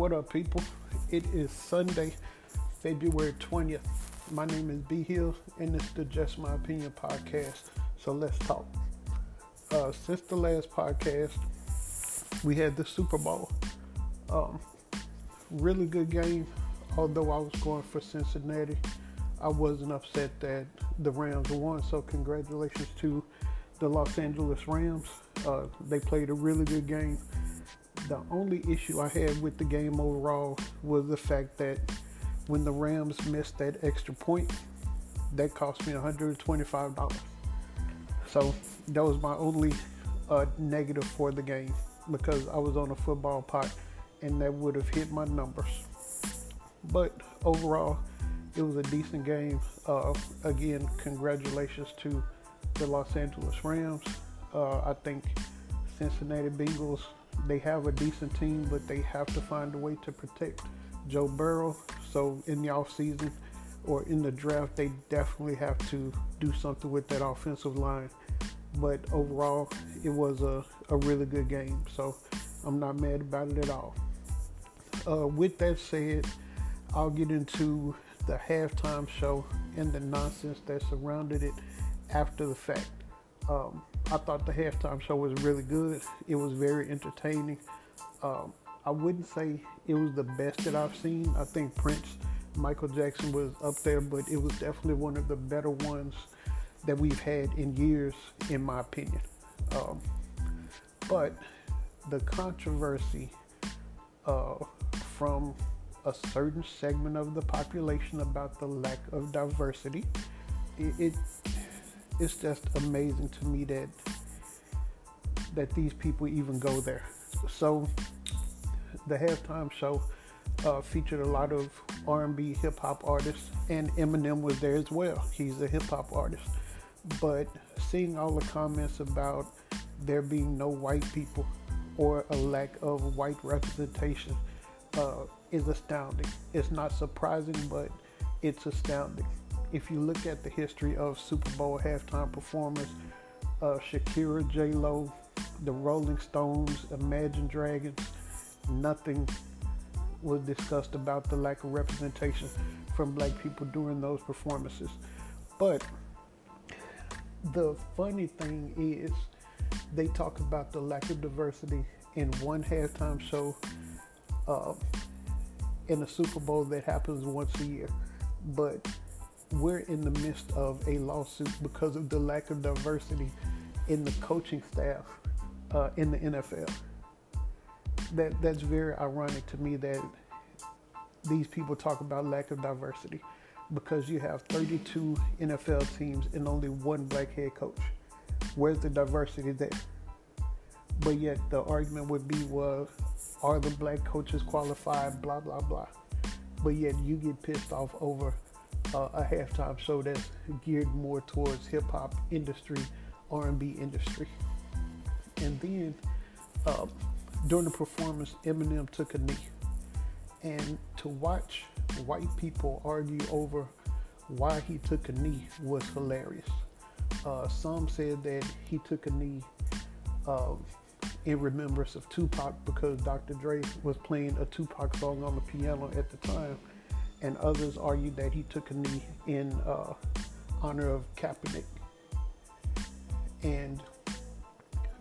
What up, people? It is Sunday, February 20th. My name is B Hill, and is the Just My Opinion podcast. So let's talk. Uh, since the last podcast, we had the Super Bowl. Um, really good game, although I was going for Cincinnati. I wasn't upset that the Rams won, so congratulations to the Los Angeles Rams. Uh, they played a really good game the only issue I had with the game overall was the fact that when the Rams missed that extra point, that cost me $125. So that was my only uh, negative for the game because I was on a football pot and that would have hit my numbers. But overall, it was a decent game. Uh, again, congratulations to the Los Angeles Rams. Uh, I think Cincinnati Bengals they have a decent team, but they have to find a way to protect Joe Burrow. So in the offseason or in the draft, they definitely have to do something with that offensive line. But overall, it was a, a really good game. So I'm not mad about it at all. Uh, with that said, I'll get into the halftime show and the nonsense that surrounded it after the fact. Um, I thought the halftime show was really good. It was very entertaining. Um, I wouldn't say it was the best that I've seen. I think Prince, Michael Jackson was up there, but it was definitely one of the better ones that we've had in years, in my opinion. Um, but the controversy uh, from a certain segment of the population about the lack of diversity, it, it it's just amazing to me that that these people even go there. So the halftime show uh, featured a lot of R&B hip hop artists, and Eminem was there as well. He's a hip hop artist. But seeing all the comments about there being no white people or a lack of white representation uh, is astounding. It's not surprising, but it's astounding if you look at the history of Super Bowl halftime performers, uh, Shakira, J Lo, the Rolling Stones, Imagine Dragons, nothing was discussed about the lack of representation from black people during those performances. But the funny thing is, they talk about the lack of diversity in one halftime show uh, in a Super Bowl that happens once a year. But we're in the midst of a lawsuit because of the lack of diversity in the coaching staff uh, in the NFL. That that's very ironic to me that these people talk about lack of diversity because you have 32 NFL teams and only one black head coach. Where's the diversity there? But yet the argument would be, well, are the black coaches qualified? Blah blah blah. But yet you get pissed off over uh, a halftime show that's geared more towards hip hop industry, R&B industry. And then uh, during the performance, Eminem took a knee. And to watch white people argue over why he took a knee was hilarious. Uh, some said that he took a knee uh, in remembrance of Tupac because Dr. Dre was playing a Tupac song on the piano at the time and others argue that he took a knee in uh, honor of Kaepernick. And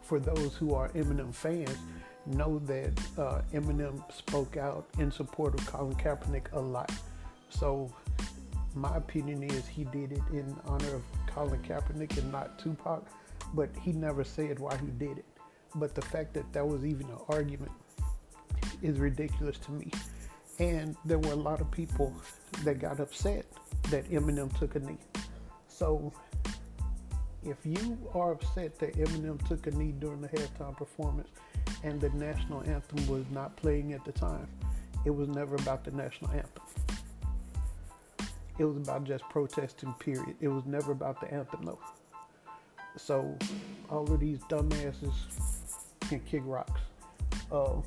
for those who are Eminem fans, know that uh, Eminem spoke out in support of Colin Kaepernick a lot. So my opinion is he did it in honor of Colin Kaepernick and not Tupac, but he never said why he did it. But the fact that that was even an argument is ridiculous to me. And there were a lot of people that got upset that Eminem took a knee. So if you are upset that Eminem took a knee during the halftime performance and the national anthem was not playing at the time, it was never about the national anthem. It was about just protesting, period. It was never about the anthem, though. So all of these dumbasses can kick rocks. Uh,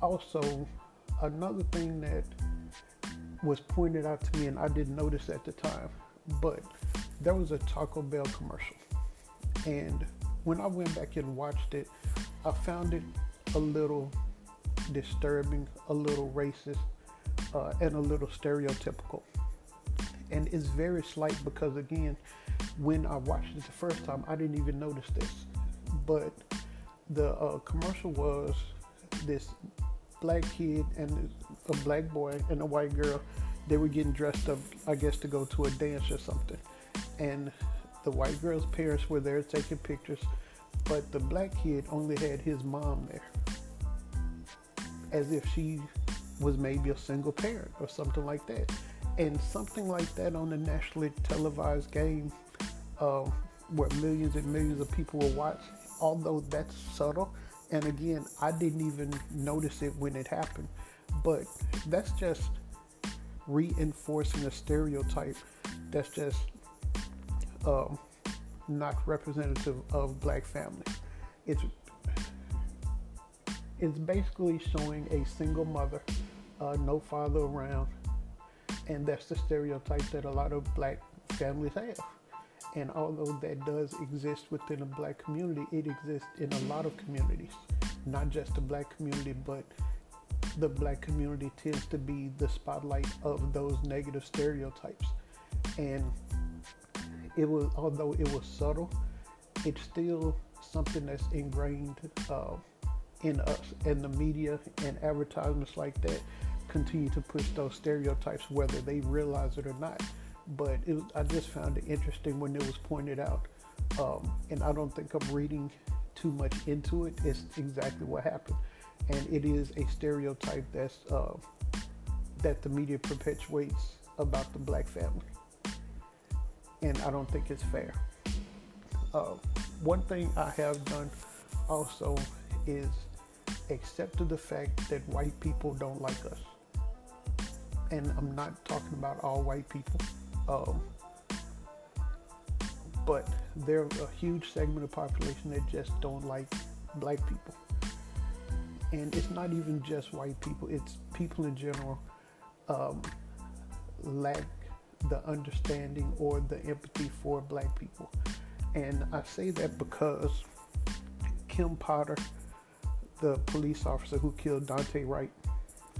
also, another thing that was pointed out to me, and I didn't notice at the time, but there was a Taco Bell commercial. And when I went back and watched it, I found it a little disturbing, a little racist, uh, and a little stereotypical. And it's very slight because, again, when I watched it the first time, I didn't even notice this. But the uh, commercial was this black kid and a black boy and a white girl. They were getting dressed up, I guess, to go to a dance or something. And the white girl's parents were there taking pictures, but the black kid only had his mom there as if she was maybe a single parent or something like that. And something like that on a nationally televised game uh, where millions and millions of people will watch, although that's subtle. And again, I didn't even notice it when it happened. But that's just reinforcing a stereotype that's just um, not representative of black families. It's it's basically showing a single mother, uh, no father around, and that's the stereotype that a lot of black families have. And although that does exist within a black community, it exists in a lot of communities, not just the black community, but the black community tends to be the spotlight of those negative stereotypes. And it was, although it was subtle, it's still something that's ingrained uh, in us and the media and advertisements like that continue to push those stereotypes whether they realize it or not but it, i just found it interesting when it was pointed out um, and i don't think i'm reading too much into it. It's exactly what happened. And it is a stereotype that's uh, that the media perpetuates about the black family. And i don't think it's fair. Uh, one thing i have done also is accepted the fact that white people don't like us. And I'm not talking about all white people, um, but there's a huge segment of population that just don't like black people. And it's not even just white people, it's people in general um, lack the understanding or the empathy for black people. And I say that because Kim Potter the police officer who killed Daunte Wright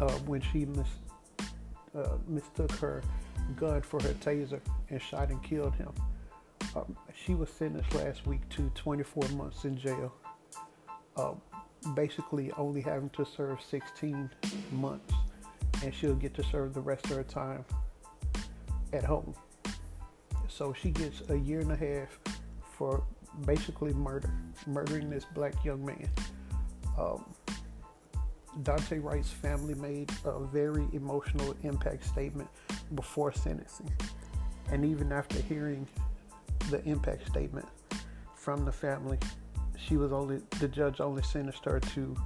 uh, when she mis, uh, mistook her gun for her taser and shot and killed him. Um, she was sentenced last week to 24 months in jail, uh, basically only having to serve 16 months, and she'll get to serve the rest of her time at home. So she gets a year and a half for basically murder, murdering this black young man. Um, Daunte Wright's family made a very emotional impact statement before sentencing. And even after hearing the impact statement from the family, she was only the judge only sentenced her to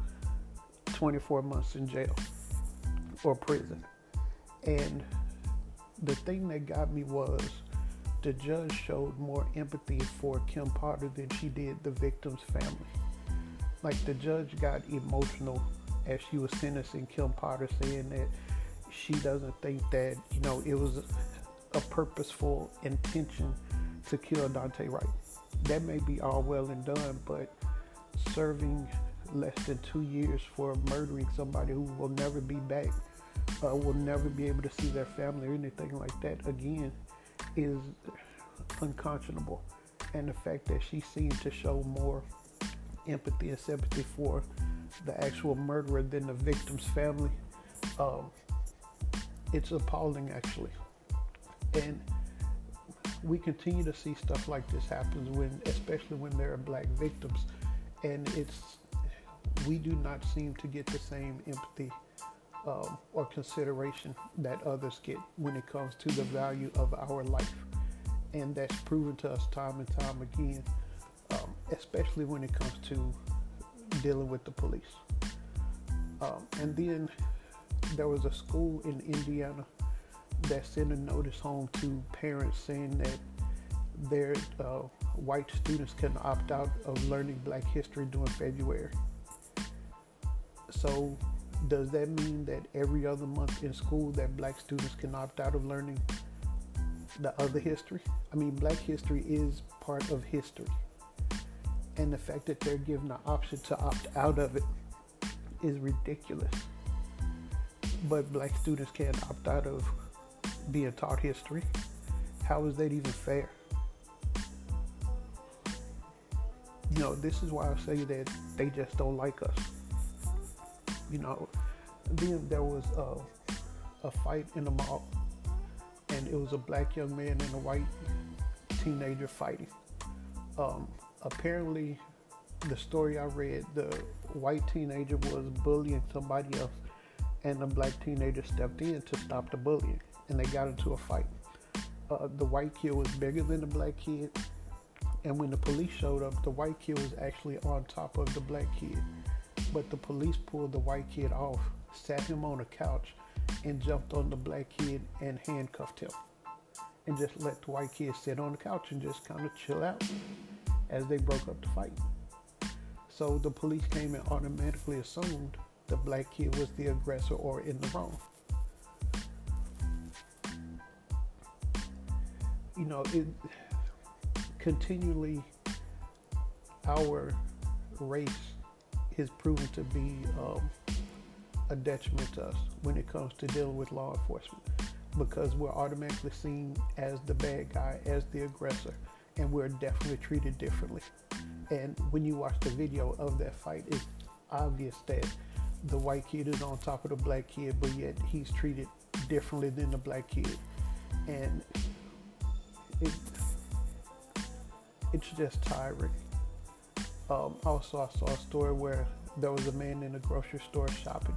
24 months in jail or prison. And the thing that got me was the judge showed more empathy for Kim Potter than she did the victim's family like the judge got emotional as she was sentencing Kim Potter, saying that she doesn't think that you know it was a purposeful intention to kill Daunte Wright. That may be all well and done, but serving less than two years for murdering somebody who will never be back, uh, will never be able to see their family or anything like that again, is unconscionable. And the fact that she seemed to show more empathy and sympathy for the actual murderer than the victim's family. Um, it's appalling, actually. And we continue to see stuff like this happens when, especially when there are black victims, and it's we do not seem to get the same empathy um, or consideration that others get when it comes to the value of our life, and that's proven to us time and time again um, especially when it comes to dealing with the police. Um, and then there was a school in Indiana that sent a notice home to parents saying that their uh, white students can opt out of learning black history during February. So does that mean that every other month in school that black students can opt out of learning the other history? I mean, black history is part of history and the fact that they're given the option to opt out of it is ridiculous. But black students can't opt out of being taught history. How is that even fair? You know, this is why I say that they just don't like us. You know, then there was a, a fight in the mall, and it was a black young man and a white teenager fighting. Um, apparently, the story I read, the white teenager was bullying somebody else, and the black teenager stepped in to stop the bullying, and they got into a fight. Uh, the white kid was bigger than the black kid, and when the police showed up, the white kid was actually on top of the black kid. But the police pulled the white kid off, sat him on a couch, and jumped on the black kid and handcuffed him. And just let the white kid sit on the couch and just kind of chill out as they broke up the fight. So the police came and automatically assumed the black kid was the aggressor or in the wrong. You know, it continually our race is proven to be um, a detriment to us when it comes to dealing with law enforcement because we're automatically seen as the bad guy, as the aggressor, and we're definitely treated differently. And when you watch the video of that fight, it's obvious that the white kid is on top of the black kid, but yet he's treated differently than the black kid. And it, it's just tiring. Um, also, I saw a story where there was a man in a grocery store shopping.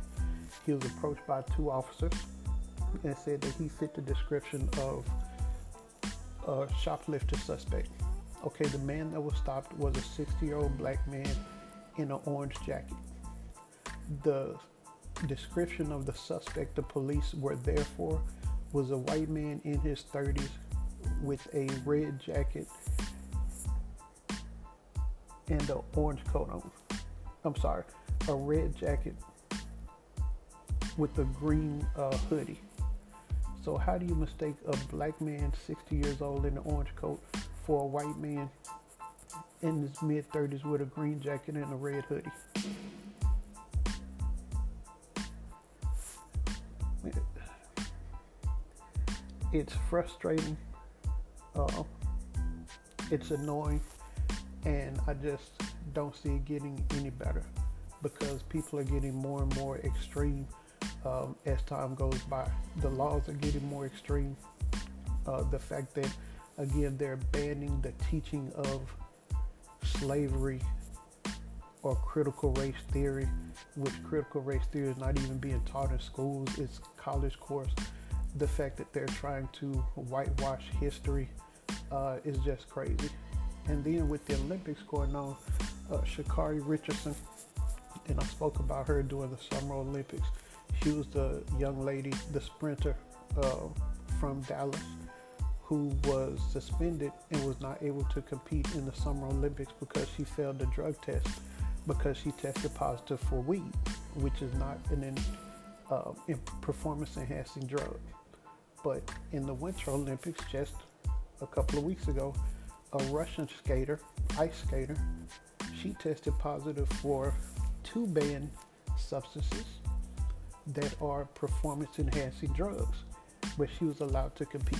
He was approached by two officers and said that he fit the description of a shoplifter suspect. Okay, the man that was stopped was a 60 year old black man in an orange jacket. The description of the suspect the police were there for was a white man in his 30s with a red jacket and an orange coat on. I'm sorry, a red jacket with a green uh, hoodie. So how do you mistake a black man, 60 years old, in an orange coat for a white man in his mid 30s with a green jacket and a red hoodie? It's frustrating. Uh, it's annoying and I just don't see it getting any better because people are getting more and more extreme um, as time goes by. The laws are getting more extreme. Uh, the fact that, again, they're banning the teaching of slavery or critical race theory, which critical race theory is not even being taught in schools, it's college course. The fact that they're trying to whitewash history uh, is just crazy. And then with the Olympics going on, uh, Sha'Carri Richardson, and I spoke about her during the Summer Olympics. She was the young lady, the sprinter uh, from Dallas, who was suspended and was not able to compete in the Summer Olympics because she failed the drug test because she tested positive for weed, which is not an uh, performance enhancing drug. But in the Winter Olympics, just a couple of weeks ago, a Russian skater, ice skater, she tested positive for two banned substances that are performance enhancing drugs, but she was allowed to compete.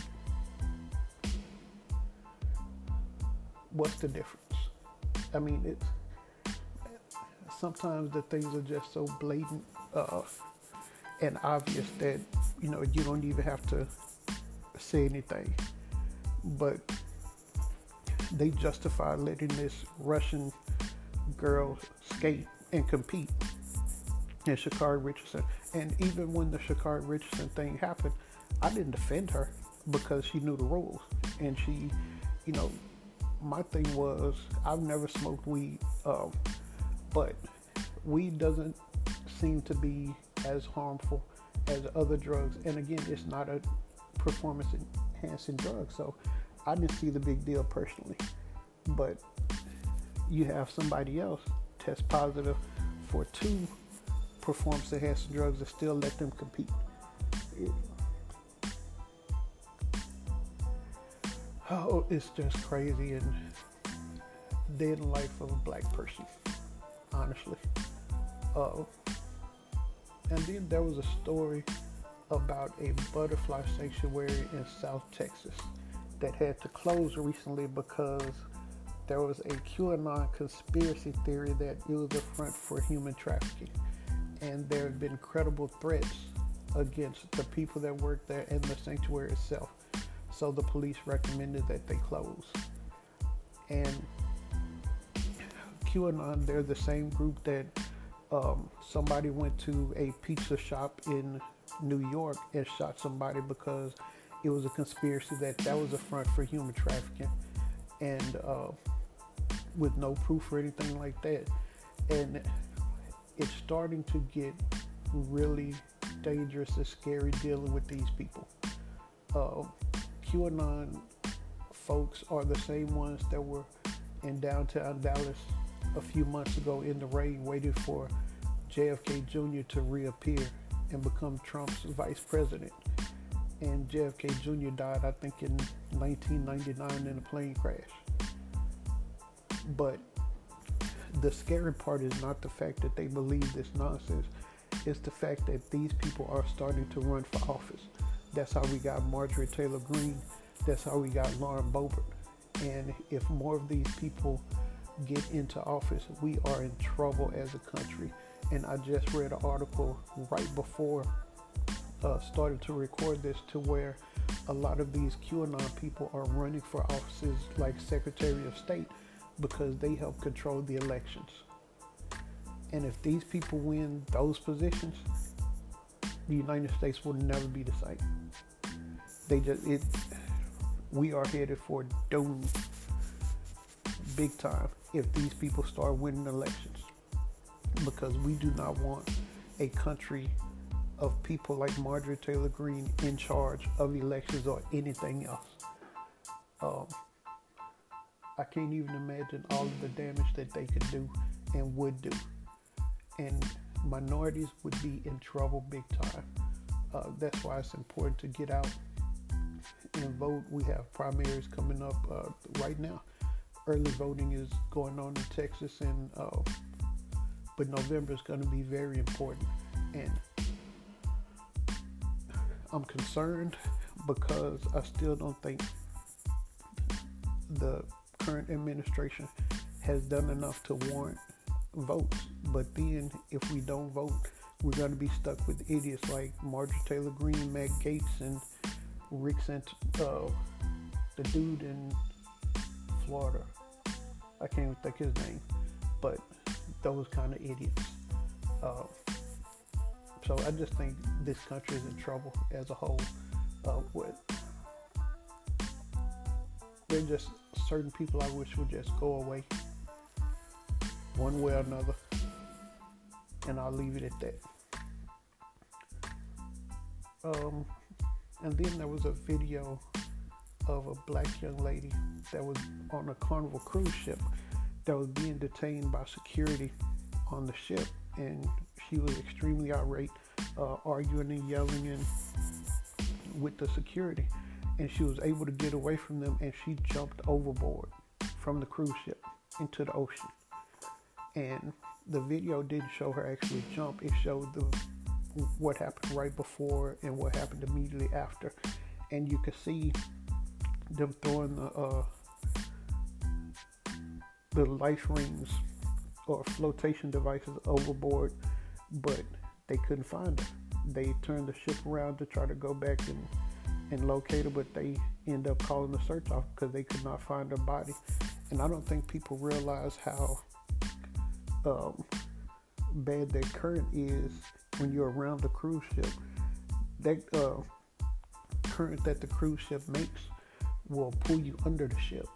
What's the difference? I mean, it's sometimes the things are just so blatant uh, and obvious that you know you don't even have to say anything. But they justify letting this Russian girl skate and compete. And Sha'Carri Richardson. And even when the Sha'Carri Richardson thing happened, I didn't defend her because she knew the rules. And she, you know, my thing was I've never smoked weed, um, but weed doesn't seem to be as harmful as other drugs. And again, it's not a performance enhancing drug. So I didn't see the big deal personally, but you have somebody else test positive for two performance enhancing drugs and still let them compete. It, oh, it's just crazy and dead in life of a black person, honestly. Uh, and then there was a story about a butterfly sanctuary in South Texas that had to close recently because there was a QAnon conspiracy theory that it was a front for human trafficking. And there have been credible threats against the people that work there and the sanctuary itself. So the police recommended that they close. And QAnon, they're the same group that um, somebody went to a pizza shop in New York and shot somebody because it was a conspiracy that that was a front for human trafficking. And uh, with no proof or anything like that. And it's starting to get really dangerous and scary dealing with these people. Uh, QAnon folks are the same ones that were in downtown Dallas a few months ago in the rain waiting for JFK Jr. to reappear and become Trump's vice president. And JFK Jr. died, I think, in 1999 in a plane crash. But the scary part is not the fact that they believe this nonsense, it's the fact that these people are starting to run for office. That's how we got Marjorie Taylor Greene. That's how we got Lauren Boebert. And if more of these people get into office, we are in trouble as a country. And I just read an article right before uh, started to record this to where a lot of these QAnon people are running for offices like Secretary of State because they help control the elections. And if these people win those positions, the United States will never be the same. They just it we are headed for doom big time if these people start winning elections. Because we do not want a country of people like Marjorie Taylor Greene in charge of elections or anything else. Um, I can't even imagine all of the damage that they could do and would do. And minorities would be in trouble big time. Uh, that's why it's important to get out and vote. We have primaries coming up uh, right now. Early voting is going on in Texas, and uh, but November is going to be very important. And I'm concerned because I still don't think the current administration has done enough to warrant votes. But then, if we don't vote, we're going to be stuck with idiots like Marjorie Taylor Greene, Matt Gaetz, and Rick Sant, uh, the dude in Florida. I can't even think his name, but those kind of idiots. Uh, so I just think this country is in trouble as a whole. Uh, with they're just certain people I wish would just go away one way or another. And I'll leave it at that. Um, and then there was a video of a black young lady that was on a Carnival cruise ship that was being detained by security on the ship. And she was extremely irate, uh, arguing and yelling and with the security and she was able to get away from them and she jumped overboard from the cruise ship into the ocean. And the video didn't show her actually jump, it showed the what happened right before and what happened immediately after. And you could see them throwing the uh, the life rings or flotation devices overboard, but they couldn't find her. They turned the ship around to try to go back and and locate her, but they end up calling the search off because they could not find her body. And I don't think people realize how um, bad that current is when you're around the cruise ship. That uh, current that the cruise ship makes will pull you under the ship.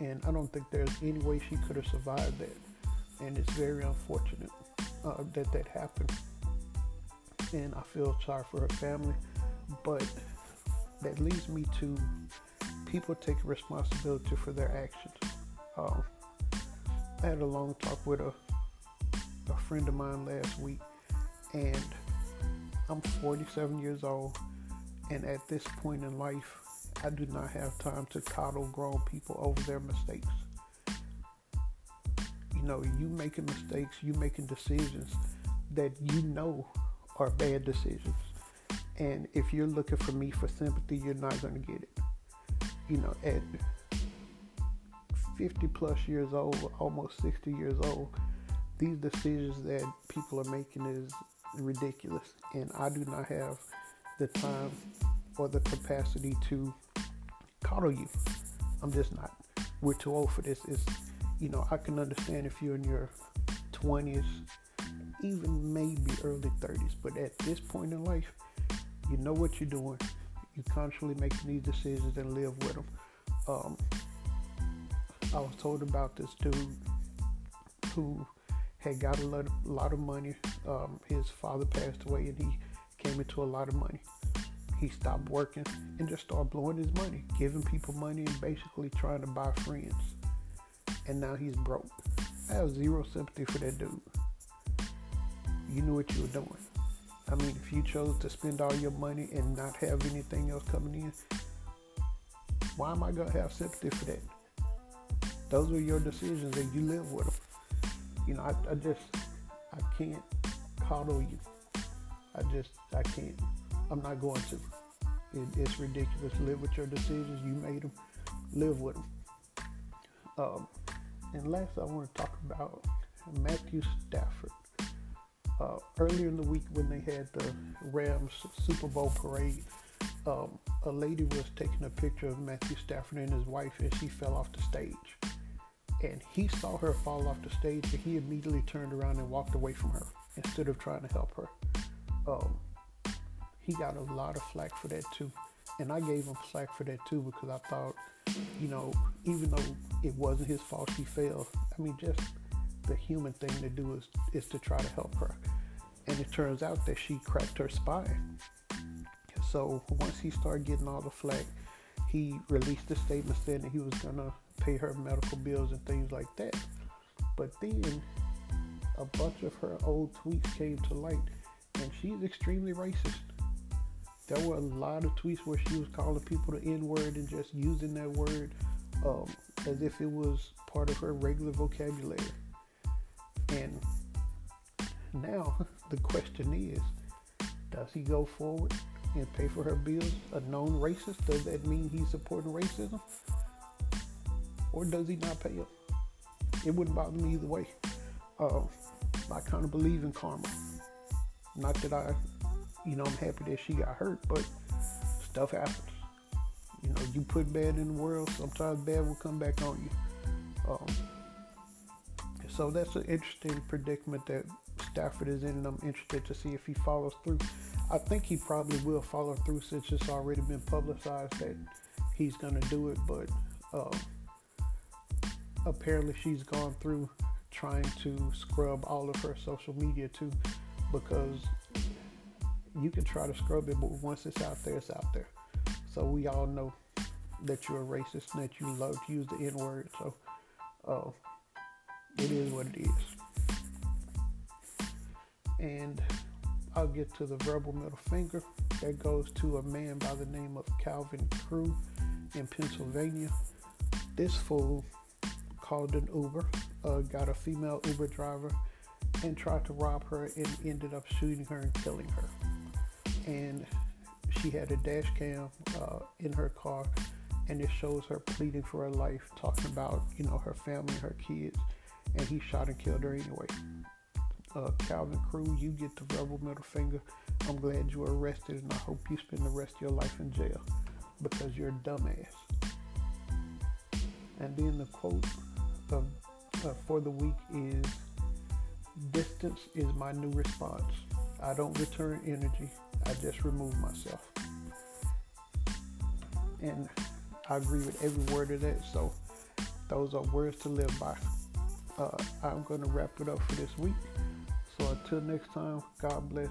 And I don't think there's any way she could have survived that. And it's very unfortunate uh, that that happened. And I feel sorry for her family. But that leads me to people take responsibility for their actions. Um, I had a long talk with a, a friend of mine last week, and I'm 47 years old, and at this point in life, I do not have time to coddle grown people over their mistakes. You know, you making mistakes, you making decisions that you know are bad decisions. And if you're looking for me for sympathy, you're not going to get it. You know, at 50 plus years old, almost 60 years old, these decisions that people are making is ridiculous. And I do not have the time or the capacity to coddle you. I'm just not. We're too old for this. It's, you know, I can understand if you're in your 20s, even maybe early 30s, but at this point in life, you know what you're doing. You constantly making these decisions and live with them. Um, I was told about this dude who had got a lot, a lot of money. Um, his father passed away and he came into a lot of money. He stopped working and just started blowing his money, giving people money and basically trying to buy friends. And now he's broke. I have zero sympathy for that dude. You knew what you were doing. I mean, if you chose to spend all your money and not have anything else coming in, why am I going to have sympathy for that? Those were your decisions and you live with them. You know, I, I just, I can't coddle you. I just, I can't. I'm not going to. It, it's ridiculous. Live with your decisions. You made them. Live with them. Um, and last, I want to talk about Matthew Stafford. Uh, earlier in the week, when they had the Rams Super Bowl parade, um, a lady was taking a picture of Matthew Stafford and his wife, and she fell off the stage. And he saw her fall off the stage, and he immediately turned around and walked away from her instead of trying to help her. Um, he got a lot of flack for that too. And I gave him flack for that too because I thought, you know, even though it wasn't his fault she fell, I mean, just the human thing to do is, is to try to help her. And it turns out that she cracked her spine. So once he started getting all the flack, he released a statement saying that he was going to pay her medical bills and things like that. But then a bunch of her old tweets came to light, and she's extremely racist. There were a lot of tweets where she was calling people the N word and just using that word um, as if it was part of her regular vocabulary. And now the question is does he go forward and pay for her bills? A known racist? Does that mean he's supporting racism? Or does he not pay them? It wouldn't bother me either way. Uh, I kind of believe in karma. Not that I you know, I'm happy that she got hurt, but stuff happens. You know, you put bad in the world, sometimes bad will come back on you. Um, so that's an interesting predicament that Stafford is in, and I'm interested to see if he follows through. I think he probably will follow through since it's already been publicized that he's going to do it, but um, apparently she's gone through trying to scrub all of her social media too because you can try to scrub it, but once it's out there, it's out there. So we all know that you're a racist and that you love to use the N word. So uh, it is what it is. And I'll get to the verbal middle finger. That goes to a man by the name of Calvin Crew in Pennsylvania. This fool called an Uber, uh, got a female Uber driver, and tried to rob her and ended up shooting her and killing her and she had a dash cam uh, in her car and it shows her pleading for her life talking about you know her family her kids and he shot and killed her anyway. Uh, calvin crew you get the verbal middle finger. I'm glad you were arrested and i hope you spend the rest of your life in jail because you're a dumbass. And then the quote of, uh, for the week is distance is my new response. I don't return energy I just remove myself. And I agree with every word of that. So those are words to live by. Uh, I'm going to wrap it up for this week. So until next time, God bless.